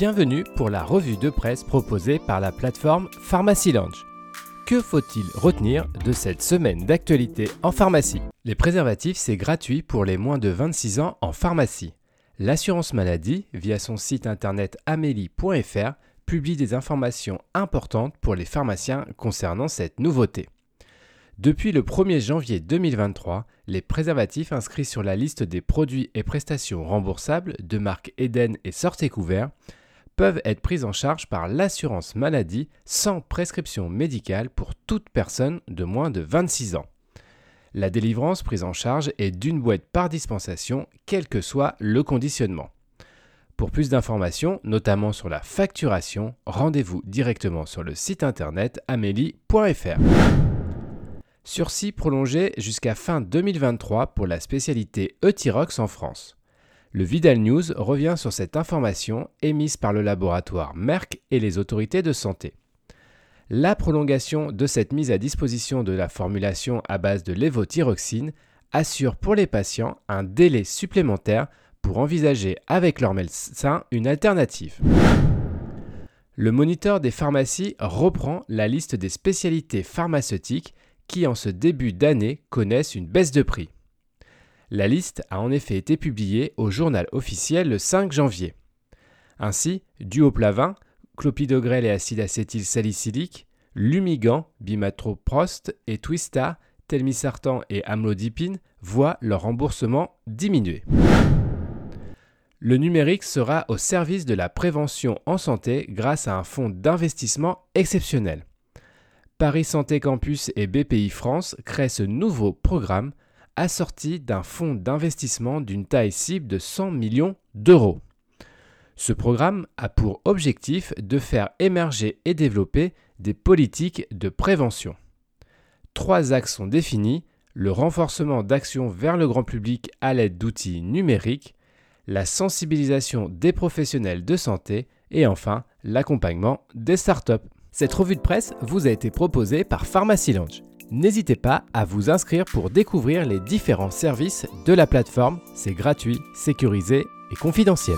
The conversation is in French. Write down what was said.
Bienvenue pour la revue de presse proposée par la plateforme Pharmacy Lounge. Que faut-il retenir de cette semaine d'actualité en pharmacie? Les préservatifs, c'est gratuit pour les moins de 26 ans en pharmacie. L'assurance maladie, via son site internet amélie.fr, publie des informations importantes pour les pharmaciens concernant cette nouveauté. Depuis le 1er janvier 2023, les préservatifs inscrits sur la liste des produits et prestations remboursables de marque Eden et Sortez Couvert peuvent être pris en charge par l'assurance maladie sans prescription médicale pour toute personne de moins de 26 ans. La délivrance prise en charge est d'une boîte par dispensation, quel que soit le conditionnement. Pour plus d'informations, notamment sur la facturation, rendez-vous directement sur le site internet amélie.fr. Sursis prolongé jusqu'à fin 2023 pour la spécialité Euthyrox en France. Le Vidal News revient sur cette information émise par le laboratoire Merck et les autorités de santé. La prolongation de cette mise à disposition de la formulation à base de lévothyroxine assure pour les patients un délai supplémentaire pour envisager avec leur médecin une alternative. Le moniteur des pharmacies reprend la liste des spécialités pharmaceutiques qui en ce début d'année connaissent une baisse de prix. La liste a en effet été publiée au journal officiel le 5 janvier. Ainsi, duoplavin, clopidogrel et acide acétylsalicylique, Lumigan, bimatroprost et Twista, telmisartan et amlodipine voient leur remboursement diminuer. Le numérique sera au service de la prévention en santé grâce à un fonds d'investissement exceptionnel. Paris Santé Campus et BPI France créent ce nouveau programme assorti d'un fonds d'investissement d'une taille cible de 100 millions d'euros. Ce programme a pour objectif de faire émerger et développer des politiques de prévention. Trois axes sont définis, le renforcement d'actions vers le grand public à l'aide d'outils numériques, la sensibilisation des professionnels de santé et enfin l'accompagnement des startups. Cette revue de presse vous a été proposée par Pharmacy. N'hésitez pas à vous inscrire pour découvrir les différents services de la plateforme. C'est gratuit, sécurisé et confidentiel.